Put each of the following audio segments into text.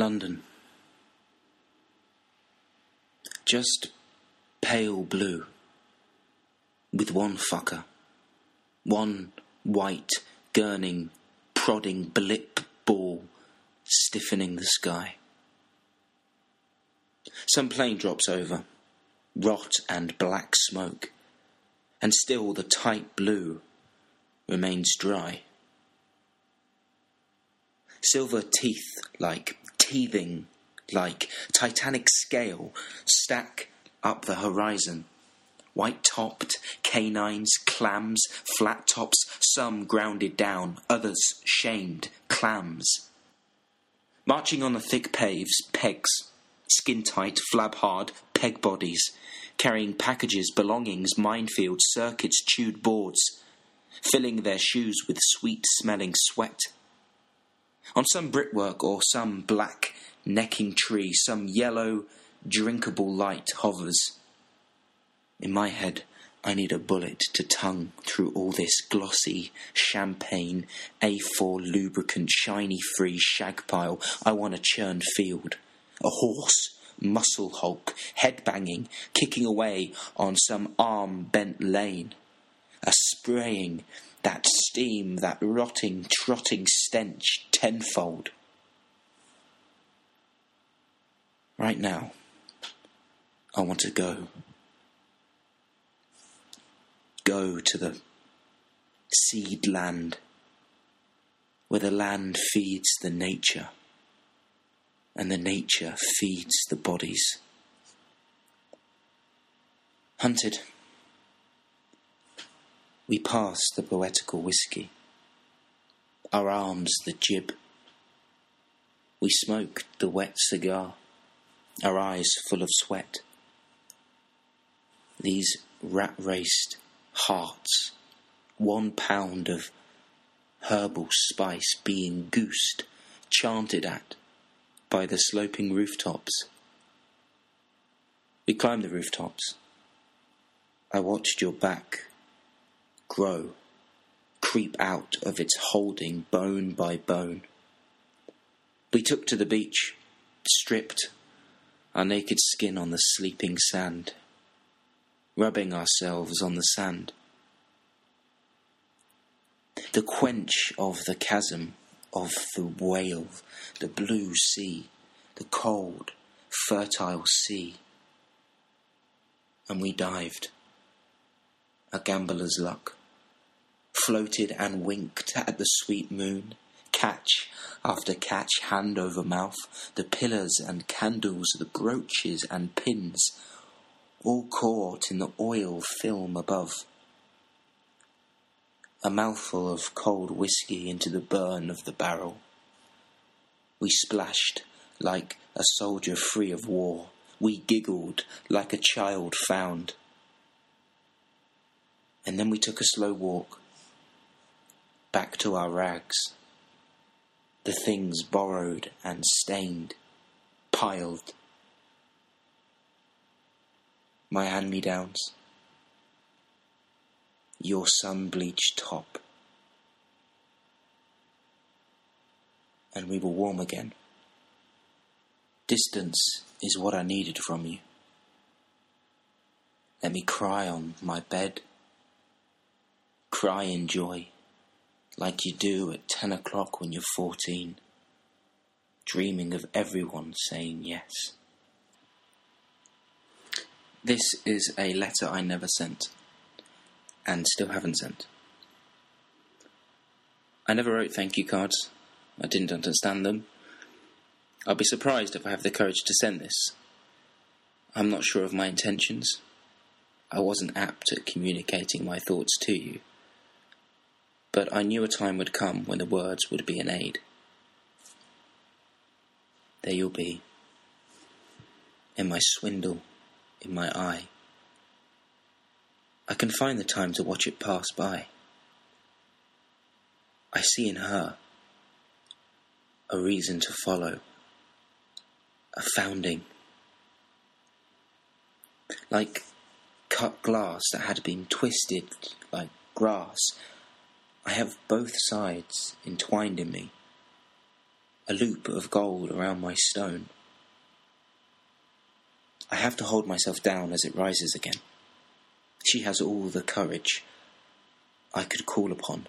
London. Just pale blue. With one fucker. One white, gurning, prodding blip ball stiffening the sky. Some plane drops over, rot and black smoke, and still the tight blue remains dry. Silver teeth like teething like titanic scale stack up the horizon. White topped, canines, clams, flat tops, some grounded down, others shamed, clams. Marching on the thick paves, pegs, skin tight, flab hard, peg bodies, carrying packages, belongings, minefields, circuits, chewed boards, filling their shoes with sweet smelling sweat. On some brickwork or some black necking tree, some yellow, drinkable light hovers. In my head, I need a bullet to tongue through all this glossy, champagne, A4 lubricant, shiny free shag pile. I want a churned field. A horse, muscle hulk, head banging, kicking away on some arm bent lane. A spraying, that steam, that rotting, trotting stench tenfold. Right now, I want to go. Go to the seed land, where the land feeds the nature, and the nature feeds the bodies. Hunted, we pass the poetical whisky, our arms the jib. We smoke the wet cigar our eyes full of sweat. These rat raced hearts, one pound of herbal spice being goosed, chanted at by the sloping rooftops. We climbed the rooftops. I watched your back grow, creep out of its holding bone by bone. We took to the beach, stripped our naked skin on the sleeping sand, rubbing ourselves on the sand. The quench of the chasm of the whale, the blue sea, the cold, fertile sea. And we dived, a gambler's luck, floated and winked at the sweet moon catch after catch, hand over mouth, the pillars and candles, the brooches and pins, all caught in the oil film above. A mouthful of cold whisky into the burn of the barrel. We splashed like a soldier free of war. We giggled like a child found. And then we took a slow walk back to our rags the things borrowed and stained, piled. My hand me downs, your sun bleached top, and we were warm again. Distance is what I needed from you. Let me cry on my bed, cry in joy like you do at 10 o'clock when you're 14, dreaming of everyone saying yes. This is a letter I never sent, and still haven't sent. I never wrote thank you cards. I didn't understand them. I'll be surprised if I have the courage to send this. I'm not sure of my intentions. I wasn't apt at communicating my thoughts to you but I knew a time would come when the words would be an aid. There you'll be, in my swindle, in my eye. I can find the time to watch it pass by. I see in her a reason to follow, a founding. Like cut glass that had been twisted like grass I have both sides entwined in me. a loop of gold around my stone. I have to hold myself down as it rises again. She has all the courage I could call upon.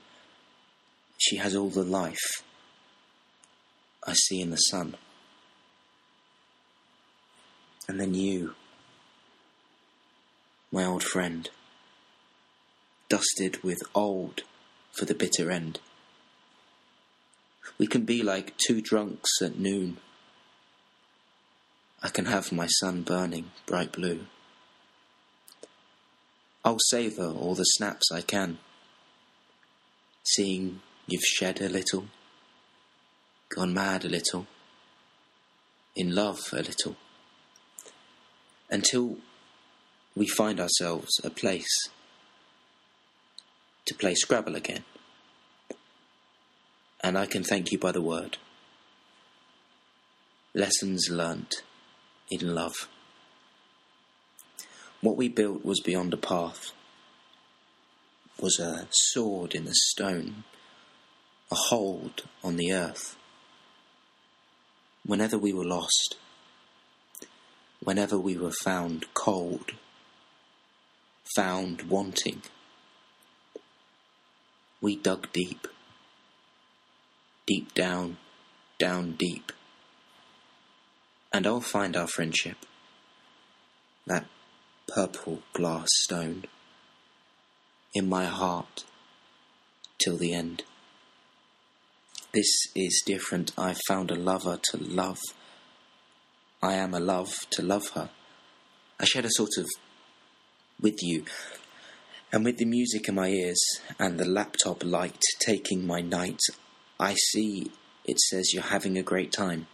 She has all the life I see in the sun. And then you, my old friend, dusted with old for the bitter end. We can be like two drunks at noon. I can have my sun burning bright blue. I'll savour all the snaps I can, seeing you've shed a little, gone mad a little, in love a little, until we find ourselves a place to play Scrabble again. And I can thank you by the word. Lessons learnt in love. What we built was beyond a path, was a sword in the stone, a hold on the earth. Whenever we were lost, whenever we were found cold, found wanting, we dug deep, deep down, down deep, and I'll find our friendship, that purple glass stone, in my heart till the end. This is different. I've found a lover to love. I am a love to love her. I shed a sort of with you and with the music in my ears and the laptop light taking my night, I see it says you're having a great time.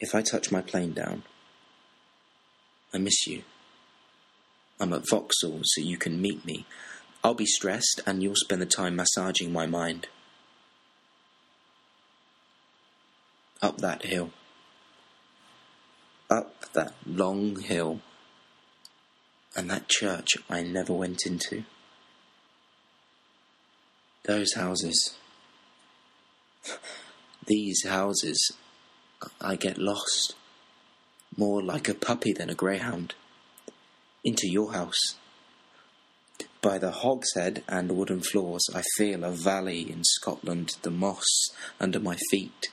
If I touch my plane down, I miss you. I'm at Vauxhall so you can meet me. I'll be stressed and you'll spend the time massaging my mind. Up that hill. Up that long hill and that church I never went into. Those houses. These houses, I get lost. More like a puppy than a greyhound. Into your house. By the hogshead and wooden floors, I feel a valley in Scotland, the moss under my feet,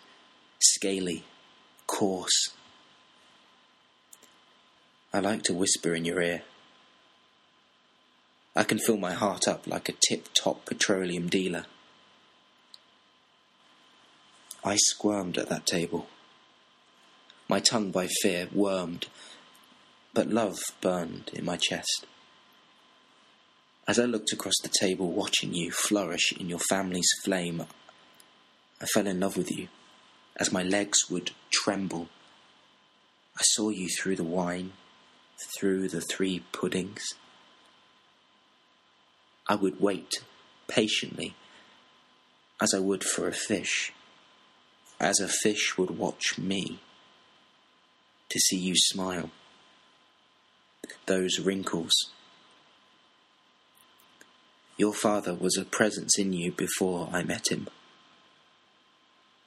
scaly, coarse. I like to whisper in your ear. I can fill my heart up like a tip top petroleum dealer. I squirmed at that table. My tongue by fear wormed, but love burned in my chest. As I looked across the table, watching you flourish in your family's flame, I fell in love with you. As my legs would tremble, I saw you through the wine, through the three puddings. I would wait patiently as I would for a fish, as a fish would watch me to see you smile. Those wrinkles. Your father was a presence in you before I met him.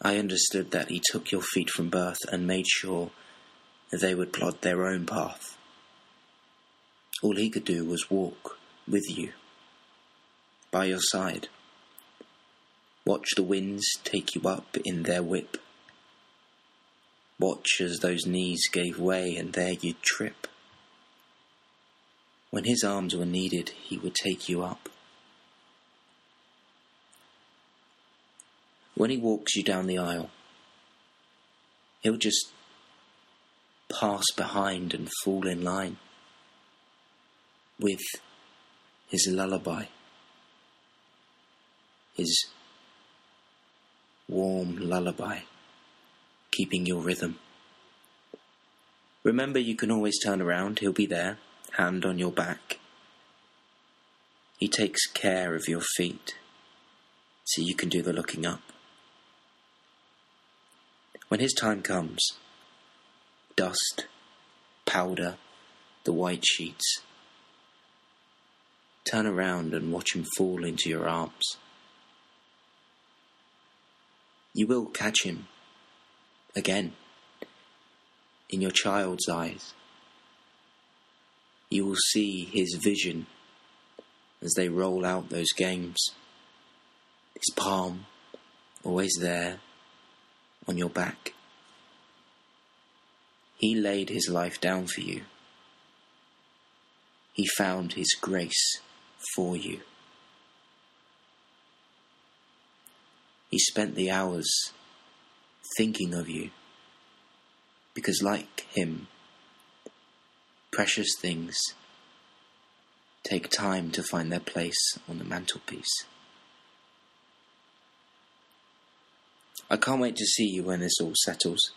I understood that he took your feet from birth and made sure they would plod their own path. All he could do was walk with you by your side. Watch the winds take you up in their whip. Watch as those knees gave way and there you'd trip. When his arms were needed, he would take you up. When he walks you down the aisle, he'll just pass behind and fall in line with his lullaby his warm lullaby, keeping your rhythm. Remember, you can always turn around, he'll be there, hand on your back. He takes care of your feet so you can do the looking up. When his time comes, dust, powder, the white sheets, turn around and watch him fall into your arms. You will catch him again in your child's eyes. You will see his vision as they roll out those games. His palm always there on your back. He laid his life down for you. He found his grace for you. He spent the hours thinking of you because, like him, precious things take time to find their place on the mantelpiece. I can't wait to see you when this all settles.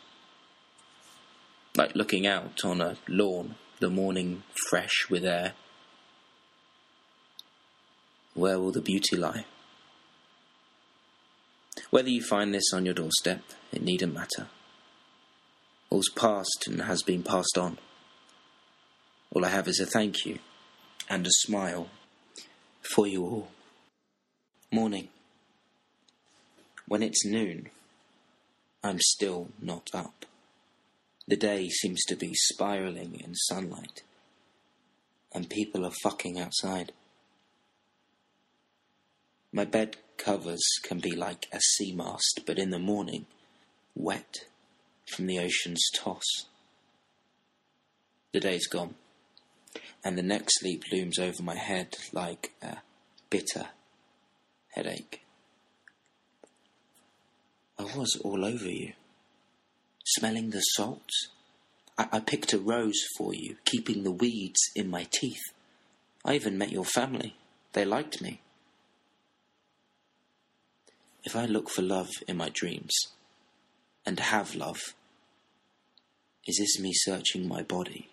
Like looking out on a lawn, the morning fresh with air. Where will the beauty lie? Whether you find this on your doorstep, it needn't matter. All's past and has been passed on. All I have is a thank you and a smile for you all. Morning. When it's noon, I'm still not up. The day seems to be spiraling in sunlight, and people are fucking outside. My bed covers can be like a sea mast, but in the morning, wet from the ocean's toss. The day's gone, and the next sleep looms over my head like a bitter headache. I was all over you, smelling the salt. I, I picked a rose for you, keeping the weeds in my teeth. I even met your family. They liked me. If I look for love in my dreams and have love, is this me searching my body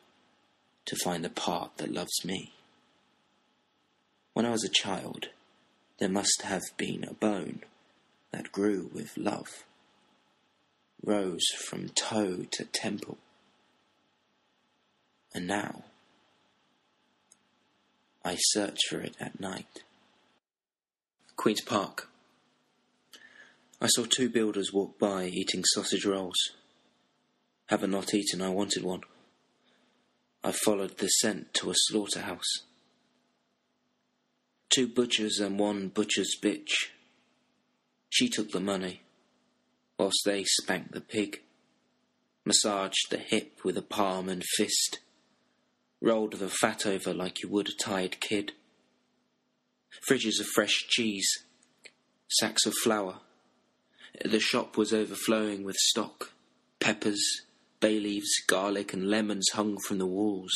to find the part that loves me? When I was a child, there must have been a bone that grew with love, rose from toe to temple. And now, I search for it at night. Queen's Park. I saw two builders walk by eating sausage rolls. Having not eaten, I wanted one. I followed the scent to a slaughterhouse. Two butchers and one butcher's bitch she took the money, whilst they spanked the pig, massaged the hip with a palm and fist, rolled the fat over like you would a tired kid. Fridges of fresh cheese, sacks of flour. The shop was overflowing with stock. Peppers, bay leaves, garlic, and lemons hung from the walls,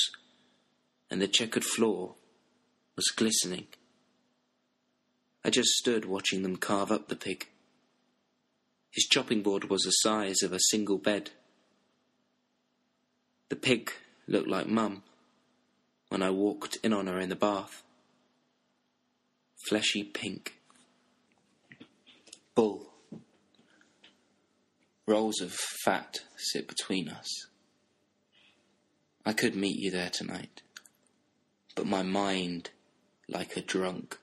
and the checkered floor was glistening. I just stood watching them carve up the pig. His chopping board was the size of a single bed. The pig looked like Mum when I walked in on her in the bath. Fleshy pink. Bull. Rolls of fat sit between us. I could meet you there tonight, but my mind, like a drunk,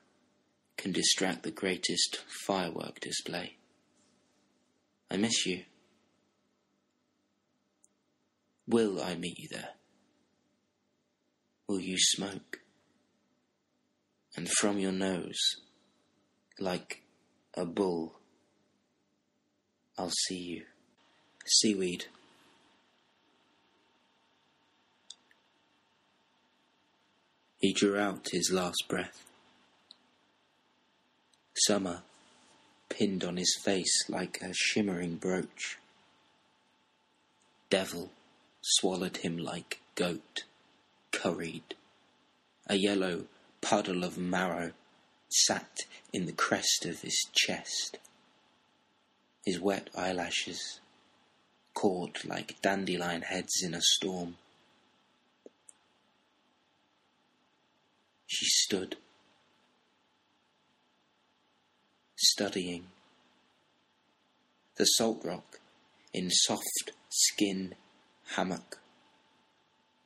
can distract the greatest firework display. I miss you. Will I meet you there? Will you smoke? And from your nose, like a bull, I'll see you. Seaweed. He drew out his last breath. Summer pinned on his face like a shimmering brooch. Devil swallowed him like goat, curried. A yellow puddle of marrow sat in the crest of his chest. His wet eyelashes caught like dandelion heads in a storm. She stood studying. The salt rock in soft skin hammock,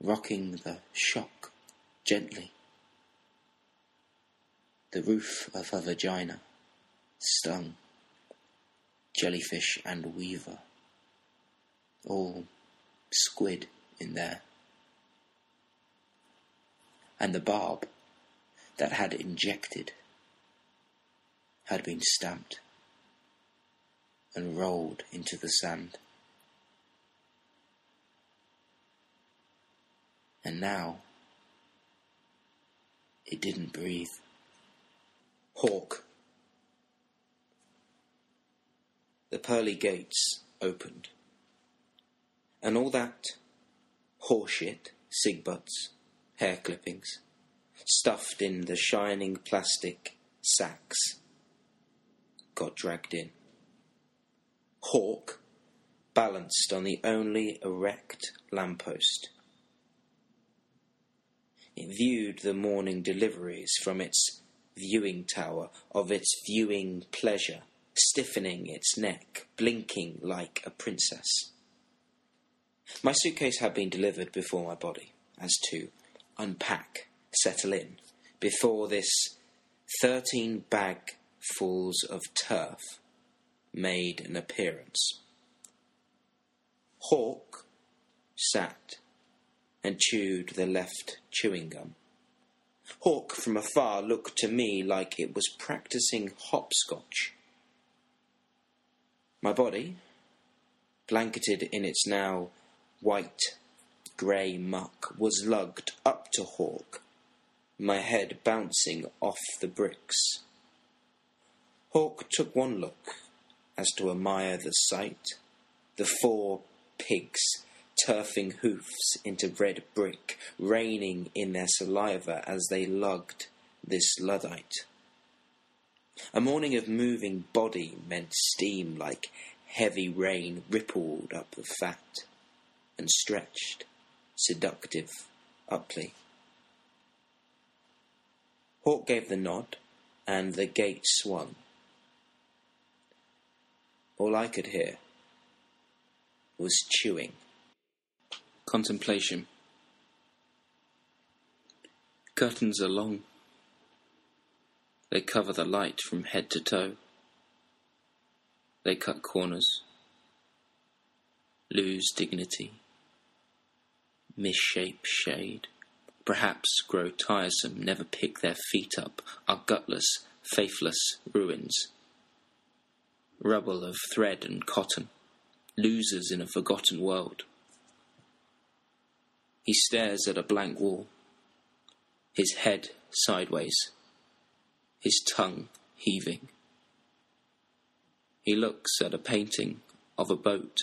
rocking the shock gently. The roof of her vagina stung. jellyfish and weaver, all squid in there. And the barb that had injected had been stamped and rolled into the sand. And now it didn't breathe. Hawk. The pearly gates opened. And all that horseshit, cig butts, hair clippings, stuffed in the shining plastic sacks, got dragged in. Hawk balanced on the only erect lamppost it viewed the morning deliveries from its viewing tower of its viewing pleasure, stiffening its neck, blinking like a princess. My suitcase had been delivered before my body, as to unpack, settle in, before this thirteen bagfuls of turf made an appearance. Hawk sat and chewed the left chewing gum. Hawk from afar looked to me like it was practicing hopscotch. My body, blanketed in its now white grey muck, was lugged up to Hawk, my head bouncing off the bricks. Hawk took one look as to admire the sight, the four pigs turfing hoofs into red brick, raining in their saliva as they lugged this Luddite. A morning of moving body meant steam like heavy rain rippled up the fat and stretched, seductive, uply. Hawk gave the nod, and the gate swung. All I could hear was chewing. Contemplation. Curtains are long. They cover the light from head to toe. They cut corners, lose dignity, misshape shade, perhaps grow tiresome, never pick their feet up, are gutless, faithless ruins. Rubble of thread and cotton, losers in a forgotten world. He stares at a blank wall, his head sideways, his tongue heaving. He looks at a painting of a boat,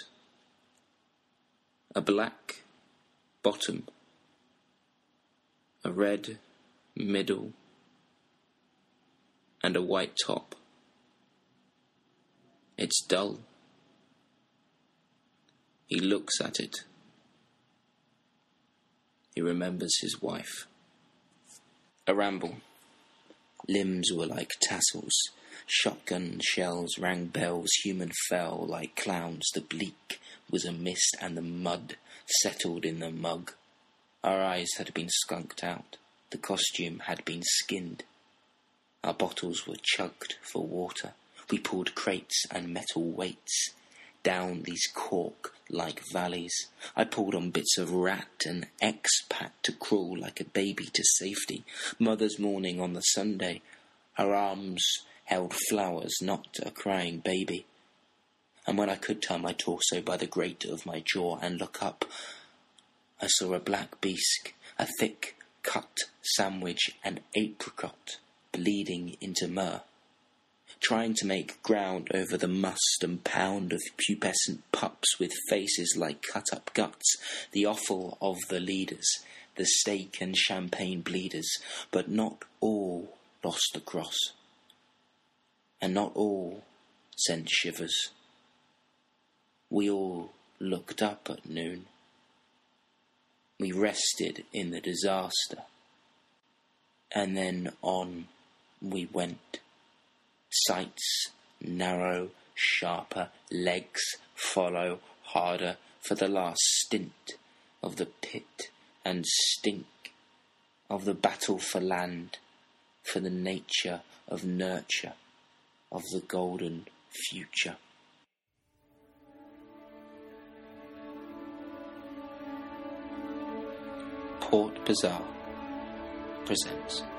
a black bottom, a red middle, and a white top. It's dull. He looks at it. He remembers his wife. A ramble. Limbs were like tassels. Shotgun shells rang bells. Human fell like clowns. The bleak was a mist, and the mud settled in the mug. Our eyes had been skunked out. The costume had been skinned. Our bottles were chugged for water. We pulled crates and metal weights down these cork like valleys. I pulled on bits of rat and expat to crawl like a baby to safety. Mother's morning on the Sunday, her arms held flowers, not a crying baby. And when I could turn my torso by the grate of my jaw and look up, I saw a black bisque, a thick cut sandwich, and apricot bleeding into myrrh trying to make ground over the must and pound of pubescent pups with faces like cut up guts, the offal of the leaders, the steak and champagne bleeders, but not all lost the cross. And not all sent shivers. We all looked up at noon. We rested in the disaster. And then on we went sights narrow, sharper, legs follow harder for the last stint of the pit and stink of the battle for land, for the nature of nurture of the golden future. Port Bazaar presents.